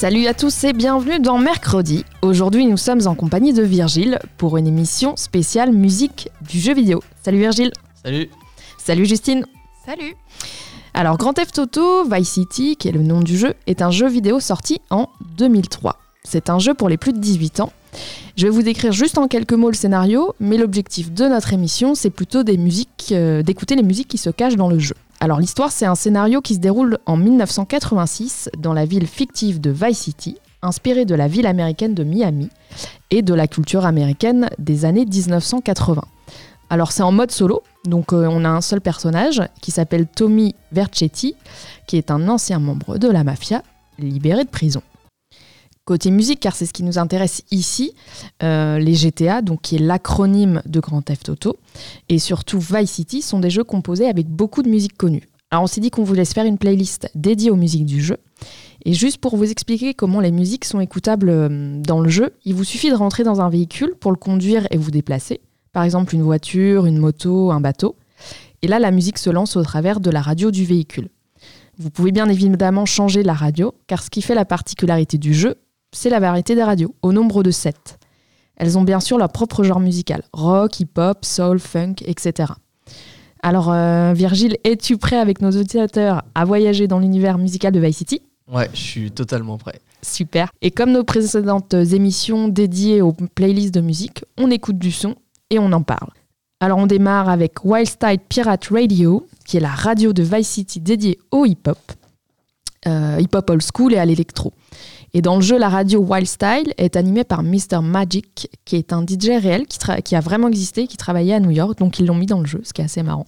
Salut à tous et bienvenue dans Mercredi. Aujourd'hui, nous sommes en compagnie de Virgile pour une émission spéciale musique du jeu vidéo. Salut Virgile. Salut. Salut Justine. Salut. Alors, Grand Theft Auto Vice City, qui est le nom du jeu, est un jeu vidéo sorti en 2003. C'est un jeu pour les plus de 18 ans. Je vais vous décrire juste en quelques mots le scénario, mais l'objectif de notre émission, c'est plutôt des musiques, euh, d'écouter les musiques qui se cachent dans le jeu. Alors l'histoire, c'est un scénario qui se déroule en 1986 dans la ville fictive de Vice City, inspirée de la ville américaine de Miami et de la culture américaine des années 1980. Alors c'est en mode solo, donc euh, on a un seul personnage qui s'appelle Tommy Vercetti, qui est un ancien membre de la mafia libéré de prison. Côté musique, car c'est ce qui nous intéresse ici, euh, les GTA, donc qui est l'acronyme de Grand Theft Auto, et surtout Vice City, sont des jeux composés avec beaucoup de musique connue. Alors on s'est dit qu'on voulait se faire une playlist dédiée aux musiques du jeu. Et juste pour vous expliquer comment les musiques sont écoutables euh, dans le jeu, il vous suffit de rentrer dans un véhicule pour le conduire et vous déplacer. Par exemple une voiture, une moto, un bateau. Et là, la musique se lance au travers de la radio du véhicule. Vous pouvez bien évidemment changer la radio, car ce qui fait la particularité du jeu, c'est la variété des radios, au nombre de 7. Elles ont bien sûr leur propre genre musical, rock, hip-hop, soul, funk, etc. Alors euh, Virgile, es-tu prêt avec nos auditeurs à voyager dans l'univers musical de Vice City? Ouais, je suis totalement prêt. Super. Et comme nos précédentes émissions dédiées aux playlists de musique, on écoute du son et on en parle. Alors on démarre avec Wild Style Pirate Radio, qui est la radio de Vice City dédiée au hip-hop, euh, hip-hop old school et à l'électro. Et dans le jeu, la radio Wild Style est animée par Mr. Magic, qui est un DJ réel qui, qui a vraiment existé, qui travaillait à New York, donc ils l'ont mis dans le jeu, ce qui est assez marrant.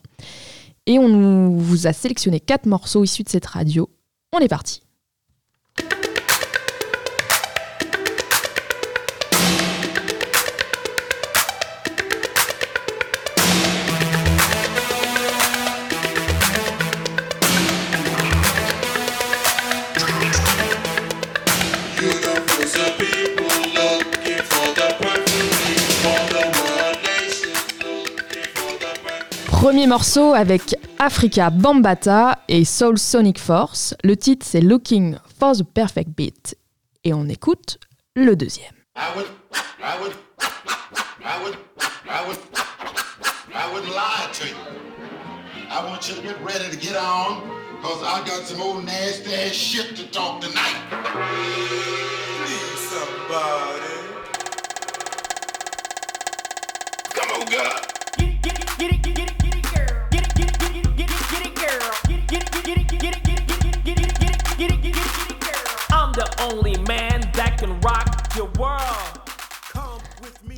Et on vous a sélectionné quatre morceaux issus de cette radio. On est parti. Premier morceau avec Africa Bambata et Soul Sonic Force. Le titre c'est Looking for the Perfect Beat. Et on écoute le deuxième. I would, I would, I would, I would, I wouldn't lie to you. I want you to get ready to get on, cause I got some old nasty ass shit to talk tonight. Need somebody. Come on,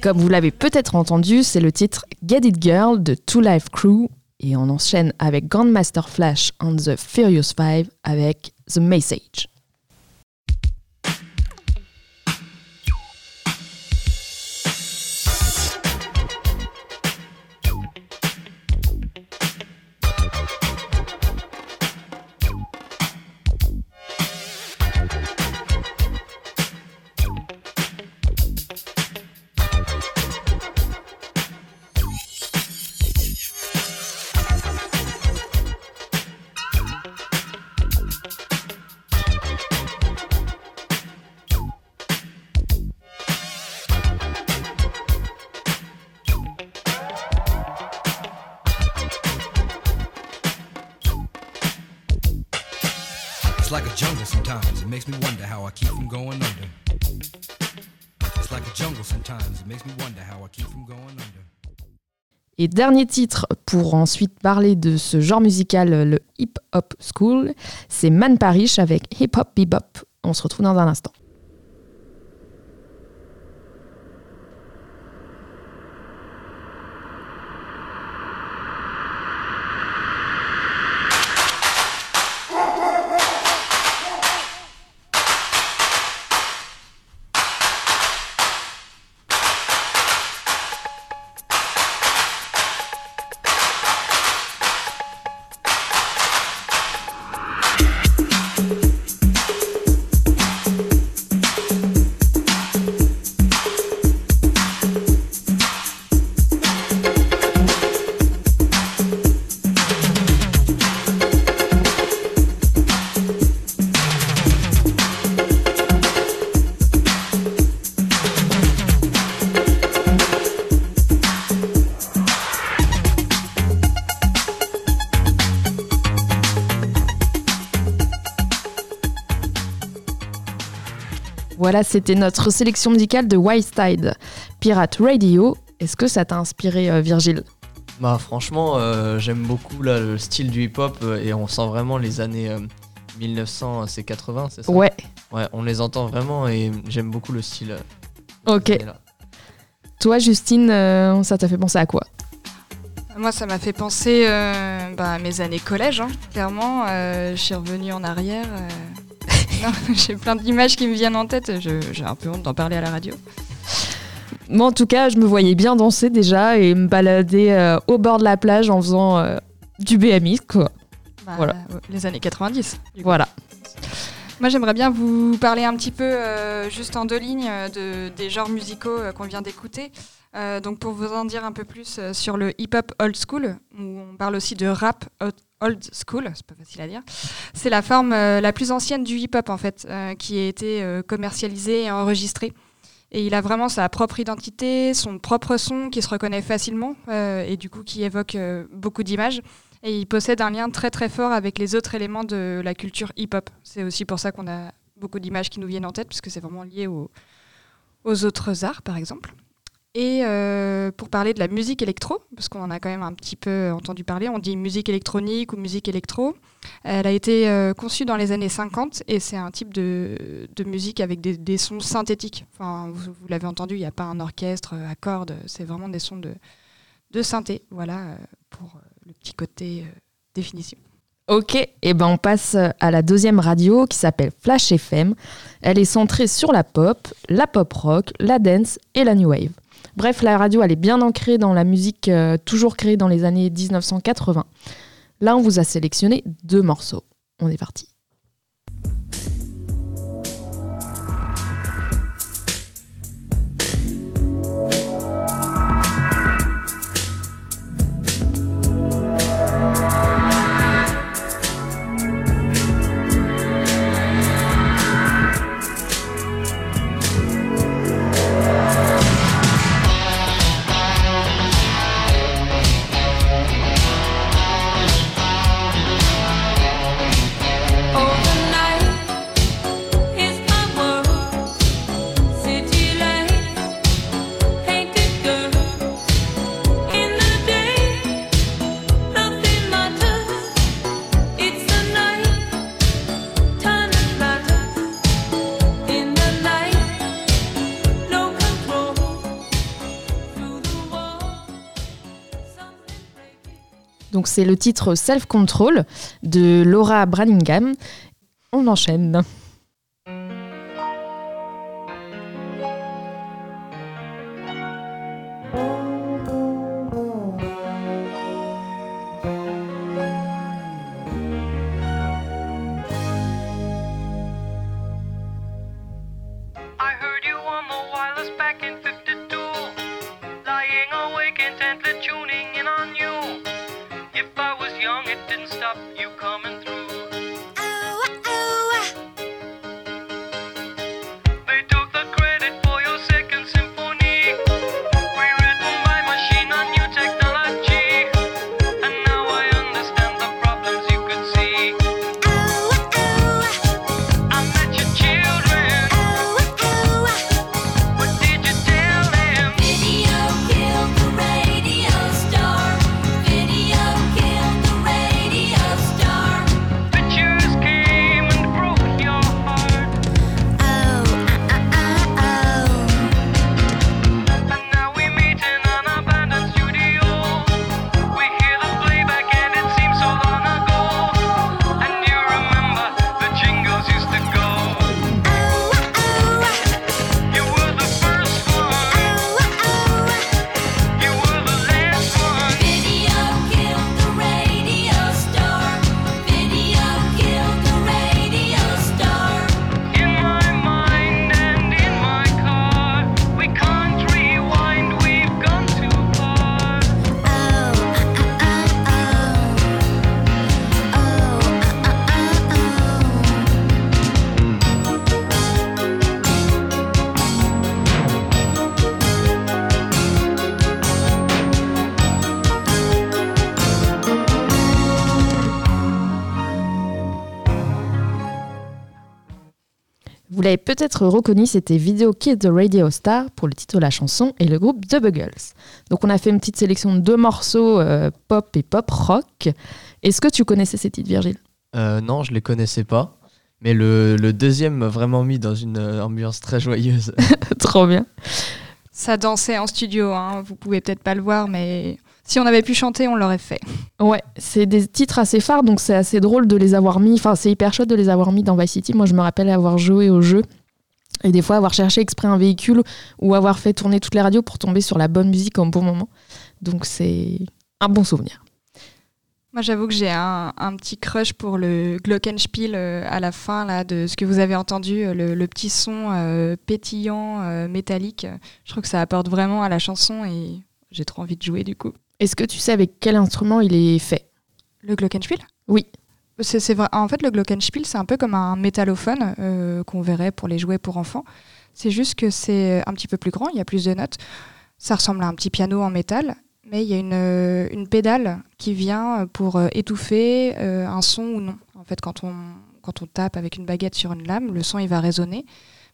Comme vous l'avez peut-être entendu, c'est le titre Get It Girl de Two Life Crew. Et on enchaîne avec Grandmaster Flash and the Furious Five avec The Message. Makes me wonder how I keep from going under. It's like a jungle sometimes. It makes me wonder how I keep from going under. Et dernier titre pour ensuite parler de ce genre musical, le hip hop school, c'est Man Parish avec Hip Hop Bebop. On se retrouve dans un instant. Voilà, c'était notre sélection musicale de Wise Tide. Pirate Radio, est-ce que ça t'a inspiré, euh, Virgile? Bah franchement, euh, j'aime beaucoup là, le style du hip-hop euh, et on sent vraiment les années euh, 1900, c'est 80, c'est ça? Ouais, Ouais, on les entend vraiment et j'aime beaucoup le style. euh, ok. Toi, Justine, euh, ça t'a fait penser à quoi? Moi, ça m'a fait penser euh, bah, à mes années collège, hein, clairement. Euh, je suis revenue en arrière. J'ai plein d'images qui me viennent en tête. J'ai un peu honte d'en parler à la radio. Moi, en tout cas, je me voyais bien danser déjà et me balader euh, au bord de la plage en faisant euh, du BMX, quoi. Bah, Voilà. Les années 90. du coup. Voilà. Moi, j'aimerais bien vous parler un petit peu, euh, juste en deux lignes, de, des genres musicaux qu'on vient d'écouter. Donc, pour vous en dire un peu plus sur le hip-hop old school, où on parle aussi de rap old school, c'est pas facile à dire. C'est la forme euh, la plus ancienne du hip-hop, en fait, euh, qui a été euh, commercialisée et enregistrée. Et il a vraiment sa propre identité, son propre son qui se reconnaît facilement et du coup qui évoque beaucoup d'images. Et il possède un lien très très fort avec les autres éléments de la culture hip-hop. C'est aussi pour ça qu'on a beaucoup d'images qui nous viennent en tête, puisque c'est vraiment lié au- aux autres arts, par exemple. Et euh, pour parler de la musique électro, parce qu'on en a quand même un petit peu entendu parler, on dit musique électronique ou musique électro. Elle a été euh, conçue dans les années 50 et c'est un type de, musique avec des, sons synthétiques. Enfin, vous, l'avez entendu, il n'y a pas un orchestre à cordes, c'est vraiment des sons de, de synthé. Voilà euh, pour euh, le petit côté euh, définition. Ok, et ben on passe à la deuxième radio qui s'appelle Flash FM. Elle est centrée sur la pop, la pop rock, la dance et la new wave. Bref, la radio, elle est bien ancrée dans la musique euh, toujours créée dans les années 1980. Là, on vous a sélectionné deux morceaux. On est parti. Donc c'est le titre Self Control de Laura Branningham. On enchaîne. Peut-être reconnu, c'était Video Kid the Radio Star pour le titre de la chanson et le groupe The Buggles. Donc on a fait une petite sélection de deux morceaux euh, pop et pop rock. Est-ce que tu connaissais ces titres, Virgile? Euh, non, je les connaissais pas. Mais le, le deuxième m'a vraiment mis dans une euh, ambiance très joyeuse. Trop bien. Ça dansait en studio, hein. vous pouvez peut-être pas le voir, mais si on avait pu chanter, on l'aurait fait. Ouais, c'est des titres assez phares, donc c'est assez drôle de les avoir mis. Enfin, c'est hyper chouette de les avoir mis dans Vice City. Moi, je me rappelle avoir joué au jeu et des fois avoir cherché exprès un véhicule ou avoir fait tourner toutes les radios pour tomber sur la bonne musique au bon moment. Donc, c'est un bon souvenir. Moi, j'avoue que j'ai un, un petit crush pour le Glockenspiel euh, à la fin là, de ce que vous avez entendu, euh, le, le petit son euh, pétillant, euh, métallique. Je trouve que ça apporte vraiment à la chanson et j'ai trop envie de jouer du coup. Est-ce que tu sais avec quel instrument il est fait? Le Glockenspiel? Oui. C'est, vrai. En fait, le Glockenspiel, c'est un peu comme un métallophone qu'on verrait pour les jouets pour enfants. C'est juste que c'est un petit peu plus grand, il y a plus de notes. Ça ressemble à un petit piano en métal, mais il y a une, euh, une pédale qui vient pour euh, étouffer euh, un son ou non. En fait, quand on, quand on tape avec une baguette sur une lame, le son il va résonner.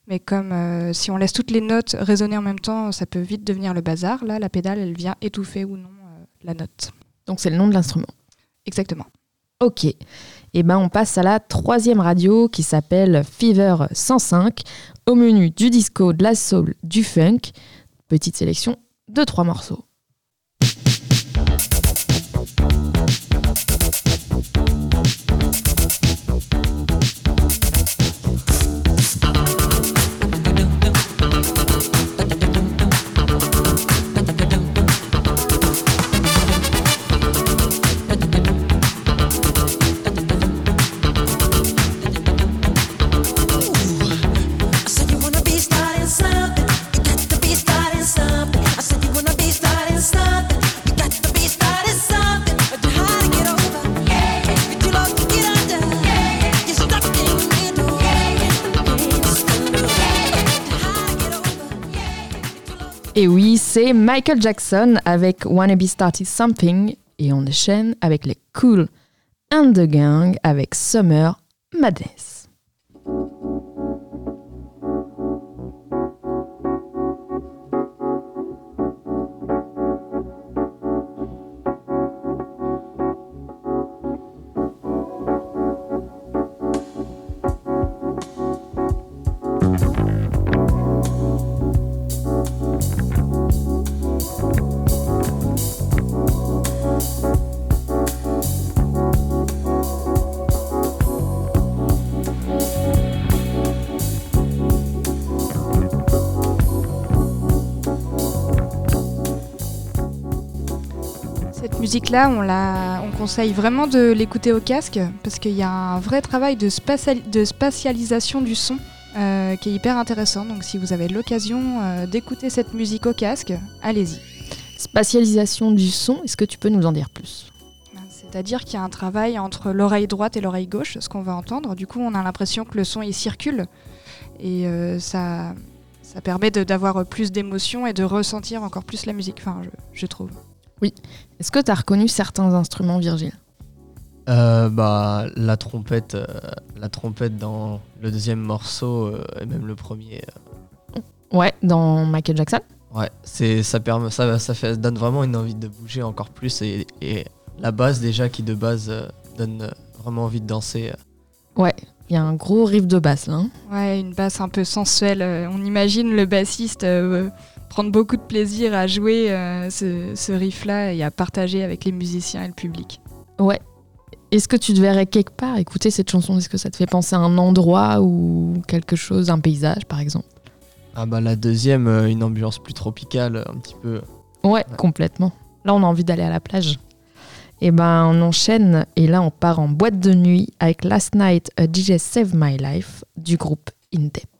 Mais comme euh, si on laisse toutes les notes résonner en même temps, ça peut vite devenir le bazar. Là, la pédale, elle vient étouffer ou non euh, la note. Donc, c'est le nom de l'instrument. Exactement. Ok. Et ben, on passe à la troisième radio qui s'appelle Fever 105. Au menu du disco, de la soul, du funk. Petite sélection de trois morceaux. Et oui, c'est Michael Jackson avec Wanna Be Started Something. Et on enchaîne avec les Cool and the Gang avec Summer Madness. Musique-là, on, la, on conseille vraiment de l'écouter au casque parce qu'il y a un vrai travail de, spatiali- de spatialisation du son euh, qui est hyper intéressant. Donc si vous avez l'occasion euh, d'écouter cette musique au casque, allez-y. Spatialisation du son, est-ce que tu peux nous en dire plus? C'est-à-dire qu'il y a un travail entre l'oreille droite et l'oreille gauche, ce qu'on va entendre. Du coup, on a l'impression que le son il circule et euh, ça, ça permet d'avoir plus d'émotion et de ressentir encore plus la musique, enfin, je, je trouve. Est-ce que tu as reconnu certains instruments, Virgile? Euh, bah, la trompette, euh, la trompette dans le deuxième morceau euh, et même le premier. Ouais, dans Michael Jackson? Euh, ouais, c'est ça permet, ça, ça fait, donne vraiment une envie de bouger encore plus et, et la base déjà qui de base euh, donne euh, vraiment envie de danser. euh. Ouais, il y a un gros riff de basse là. hein. Ouais, une basse un peu sensuelle. euh, On imagine le bassiste euh, prendre beaucoup de plaisir à jouer euh, ce, ce riff-là et à partager avec les musiciens et le public. Ouais. Est-ce que tu te verrais quelque part écouter cette chanson? Est-ce que ça te fait penser à un endroit ou quelque chose, un paysage par exemple? Ah bah la deuxième, euh, une ambiance plus tropicale, un petit peu. Ouais, complètement. Là, on a envie d'aller à la plage. Et ben, on enchaîne et là, on part en boîte de nuit avec Last Night a DJ Save My Life du groupe Indep. Last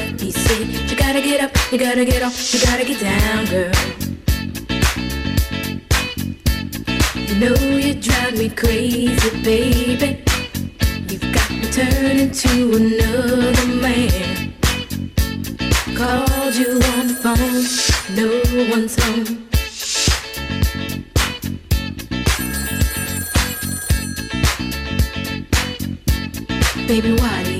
you gotta get off, you gotta get down, girl. You know you drive me crazy, baby. You've got me turning to another man. Called you on the phone, no one's home. Baby, why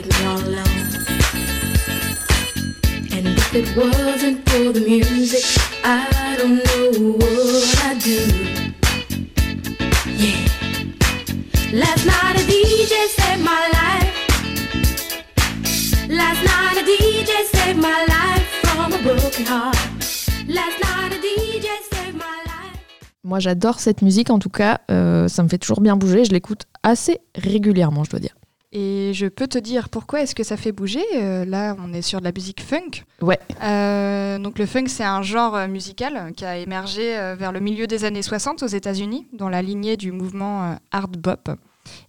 Moi, j'adore cette musique, en tout cas, euh, ça me fait toujours bien bouger. Je l'écoute assez régulièrement, je dois dire. Et je peux te dire pourquoi est-ce que ça fait bouger. Euh, là, on est sur de la musique funk. Ouais. Euh, donc le funk, c'est un genre euh, musical qui a émergé euh, vers le milieu des années 60 aux États-Unis, dans la lignée du mouvement hard bop,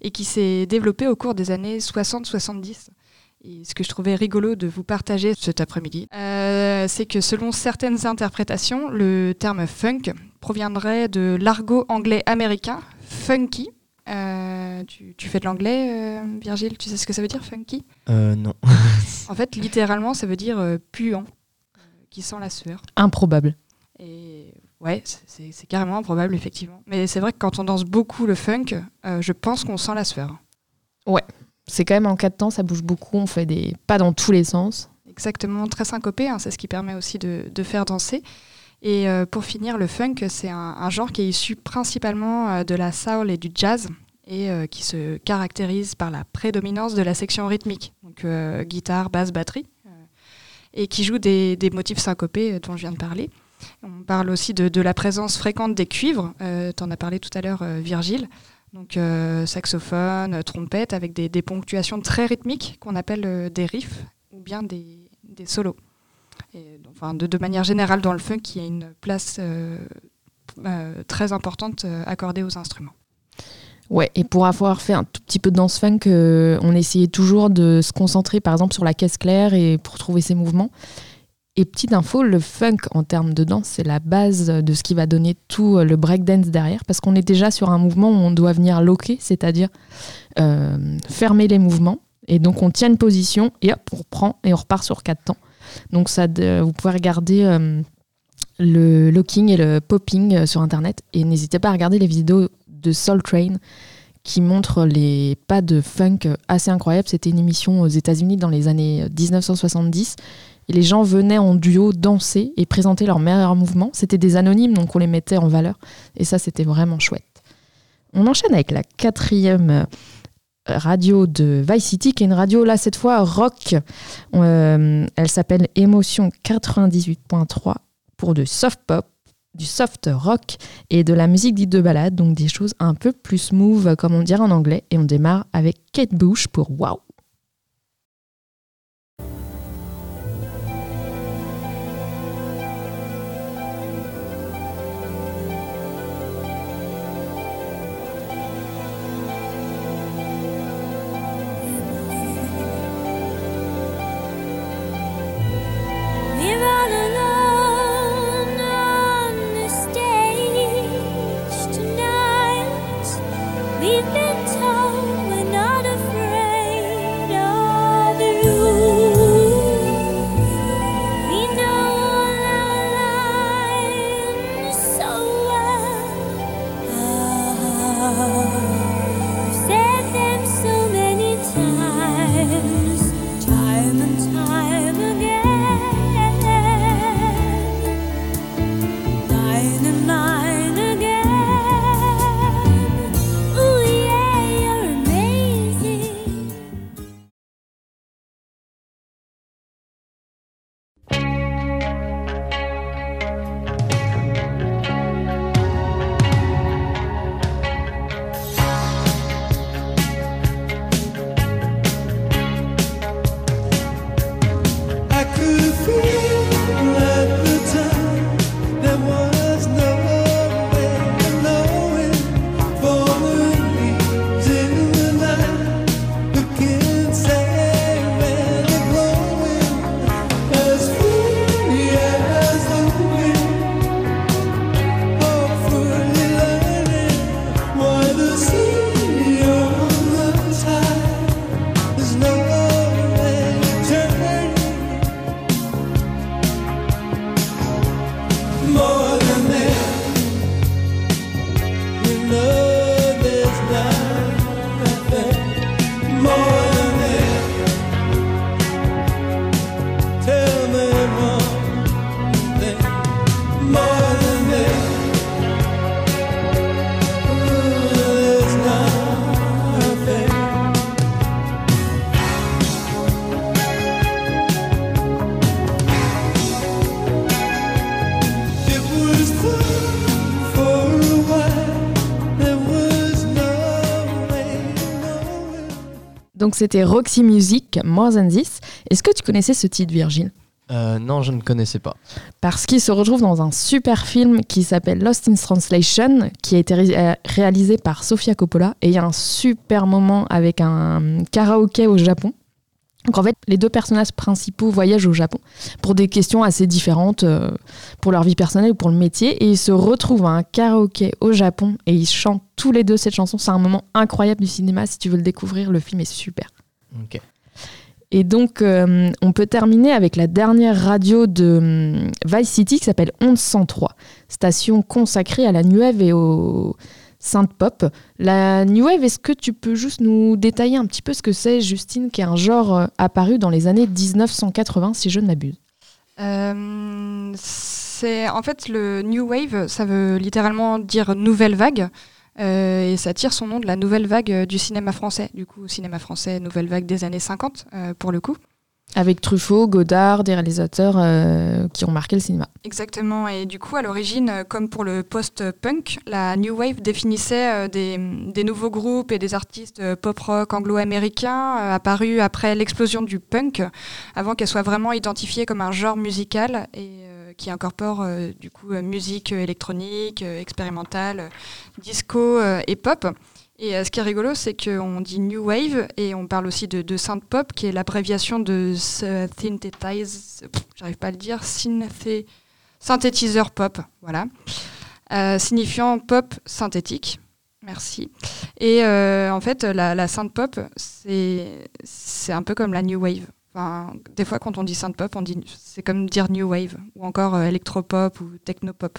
et qui s'est développé au cours des années 60-70. Et ce que je trouvais rigolo de vous partager cet après-midi, c'est que selon certaines interprétations, le terme funk proviendrait de l'argot anglais américain, funky. Euh, tu, tu fais de l'anglais, euh, Virgile? Tu sais ce que ça veut dire, funky? Euh, non. En fait, littéralement, ça veut dire euh, puant, euh, qui sent la sueur. Improbable. Et ouais, c'est- carrément improbable, effectivement. Mais c'est vrai que quand on danse beaucoup le funk, euh, je pense qu'on sent la sueur. C'est quand même en quatre temps, ça bouge beaucoup, on fait des pas dans tous les sens. Exactement, très syncopé, hein, c'est ce qui permet aussi de, de faire danser. Et euh, pour finir, le funk, c'est un, genre qui est issu principalement euh, de la soul et du jazz et euh, qui se caractérise par la prédominance de la section rythmique, donc guitare, basse, batterie, et qui joue des, motifs syncopés dont je viens de parler. On parle aussi de, la présence fréquente des cuivres, tu en as parlé tout à l'heure, Virgile, donc saxophone, trompette, avec des, ponctuations très rythmiques qu'on appelle des riffs ou bien des solos. Enfin, de, manière générale, dans le funk, il y a une place euh, euh, très importante euh, accordée aux instruments. Ouais, et pour avoir fait un tout petit peu de danse funk, on essayait toujours de se concentrer par exemple sur la caisse claire et pour trouver ses mouvements. Et petite info, le funk en termes de danse, c'est la base de ce qui va donner tout le breakdance derrière, parce qu'on est déjà sur un mouvement où on doit venir loquer, c'est-à-dire fermer les mouvements. Et donc on tient une position et hop, on reprend et on repart sur quatre temps. Donc ça, vous pouvez regarder euh, le locking et le popping euh, sur internet et n'hésitez pas à regarder les vidéos de Soul Train qui montrent les pas de funk assez incroyables. C'était une émission aux États-Unis dans les années 1970 et les gens venaient en duo danser et présenter leurs meilleurs mouvements. C'était des anonymes donc on les mettait en valeur et ça c'était vraiment chouette. On enchaîne avec la quatrième euh, radio de Vice City, qui est une radio là cette fois rock. Euh, elle s'appelle Émotion 98.3 pour du soft pop, du soft rock et de la musique dite de balade, donc des choses un peu plus smooth comme on dirait en anglais. Et on démarre avec Kate Bush pour Wow. Donc c'était Roxy Music, More Than This. Est-ce que tu connaissais ce titre, Virgile? Euh, non, je ne connaissais pas. Parce qu'il se retrouve dans un super film qui s'appelle Lost in Translation, qui a été ré- euh, réalisé par Sofia Coppola. Et il y a un super moment avec un karaoké au Japon. Donc en fait, les deux personnages principaux voyagent au Japon pour des questions assez différentes euh, pour leur vie personnelle ou pour le métier. Et ils se retrouvent à un karaoké au Japon et ils chantent tous les deux cette chanson. C'est un moment incroyable du cinéma. Si tu veux le découvrir, le film est super. Ok. Et donc, euh, on peut terminer avec la dernière radio de hum, Vice City qui s'appelle Onde 103, station consacrée à la Wave et au synth pop. La New Wave, est-ce que tu peux juste nous détailler un petit peu ce que c'est, Justine, qui est un genre euh, apparu dans les années 1980, si je ne m'abuse? Euh, c'est en fait le new wave, ça veut littéralement dire nouvelle vague. euh, et ça tire son nom de la nouvelle vague du cinéma français. Du coup, cinéma français, nouvelle vague des années 50, euh, pour le coup. Avec Truffaut, Godard, des réalisateurs euh, qui ont marqué le cinéma. Exactement. Et du coup, à l'origine, euh, comme pour le post-punk, la New Wave définissait euh, des, nouveaux groupes et des artistes pop-rock anglo-américains apparus après l'explosion du punk, avant qu'elle soit vraiment identifiée comme un genre musical et qui incorpore du coup musique électronique, expérimentale, disco et pop. Et euh, ce qui est rigolo, c'est qu'on dit New Wave et on parle aussi de, de synth pop, qui est l'abréviation de s- synthesize, pff, j'arrive pas à le dire, synthé, synthétiseur pop, voilà, Euh, signifiant pop synthétique. Merci. Et euh, en fait, la, la synth pop, c'est un peu comme la new wave. Enfin, des fois, quand on dit synth pop, c'est comme dire new wave ou encore euh, électropop ou technopop.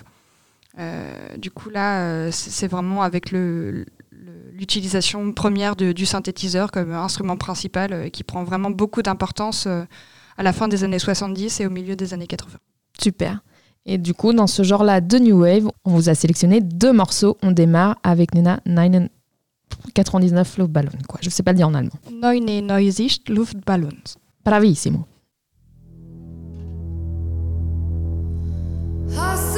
Euh, du coup, là, c'est vraiment avec le- l'utilisation première de- du synthétiseur comme instrument principal euh, qui prend vraiment beaucoup d'importance euh, à la fin des années 70 et au milieu des années 80. Super. Et du coup, dans ce genre-là de New Wave, on vous a sélectionné deux morceaux. On démarre avec Nena 999 Luftballon. Quoi. Je sais pas le dire en allemand. Neune Neusicht Luftballons. Bravissimo. Hast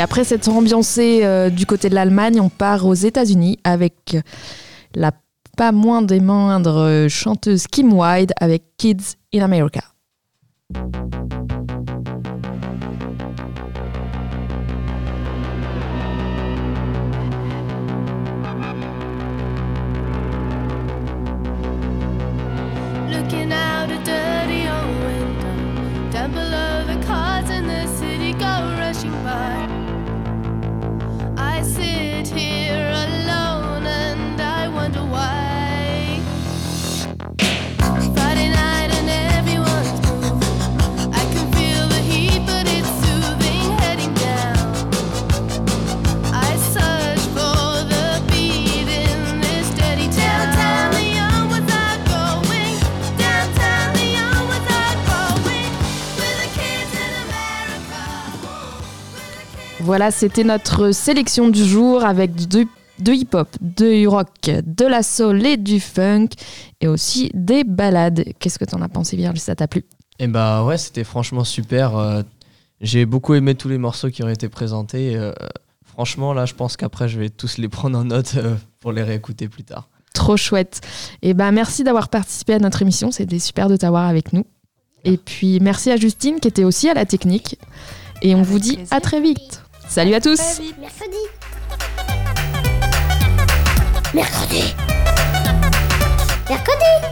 Et après s'être ambiancé euh, du côté de l'Allemagne, on part aux États-Unis avec la pas moins des moindres chanteuse Kim Wilde avec Kids in America. Voilà, c'était notre sélection du jour avec du, de hip-hop, du rock, de la soul et du funk et aussi des ballades. Qu'est-ce que t'en as pensé, Vierge Ça t'a plu? Et bah ouais, c'était franchement super. euh, J'ai beaucoup aimé tous les morceaux qui ont été présentés. euh, Franchement, là, je pense qu'après, je vais tous les prendre en note euh, pour les réécouter plus tard. Trop chouette. Et ben merci d'avoir participé à notre émission. C'était super de t'avoir avec nous. Et puis merci à Justine qui était aussi à la technique. Et on vous dit à très vite. Salut à tous. Mercredi. Mercredi. Mercredi.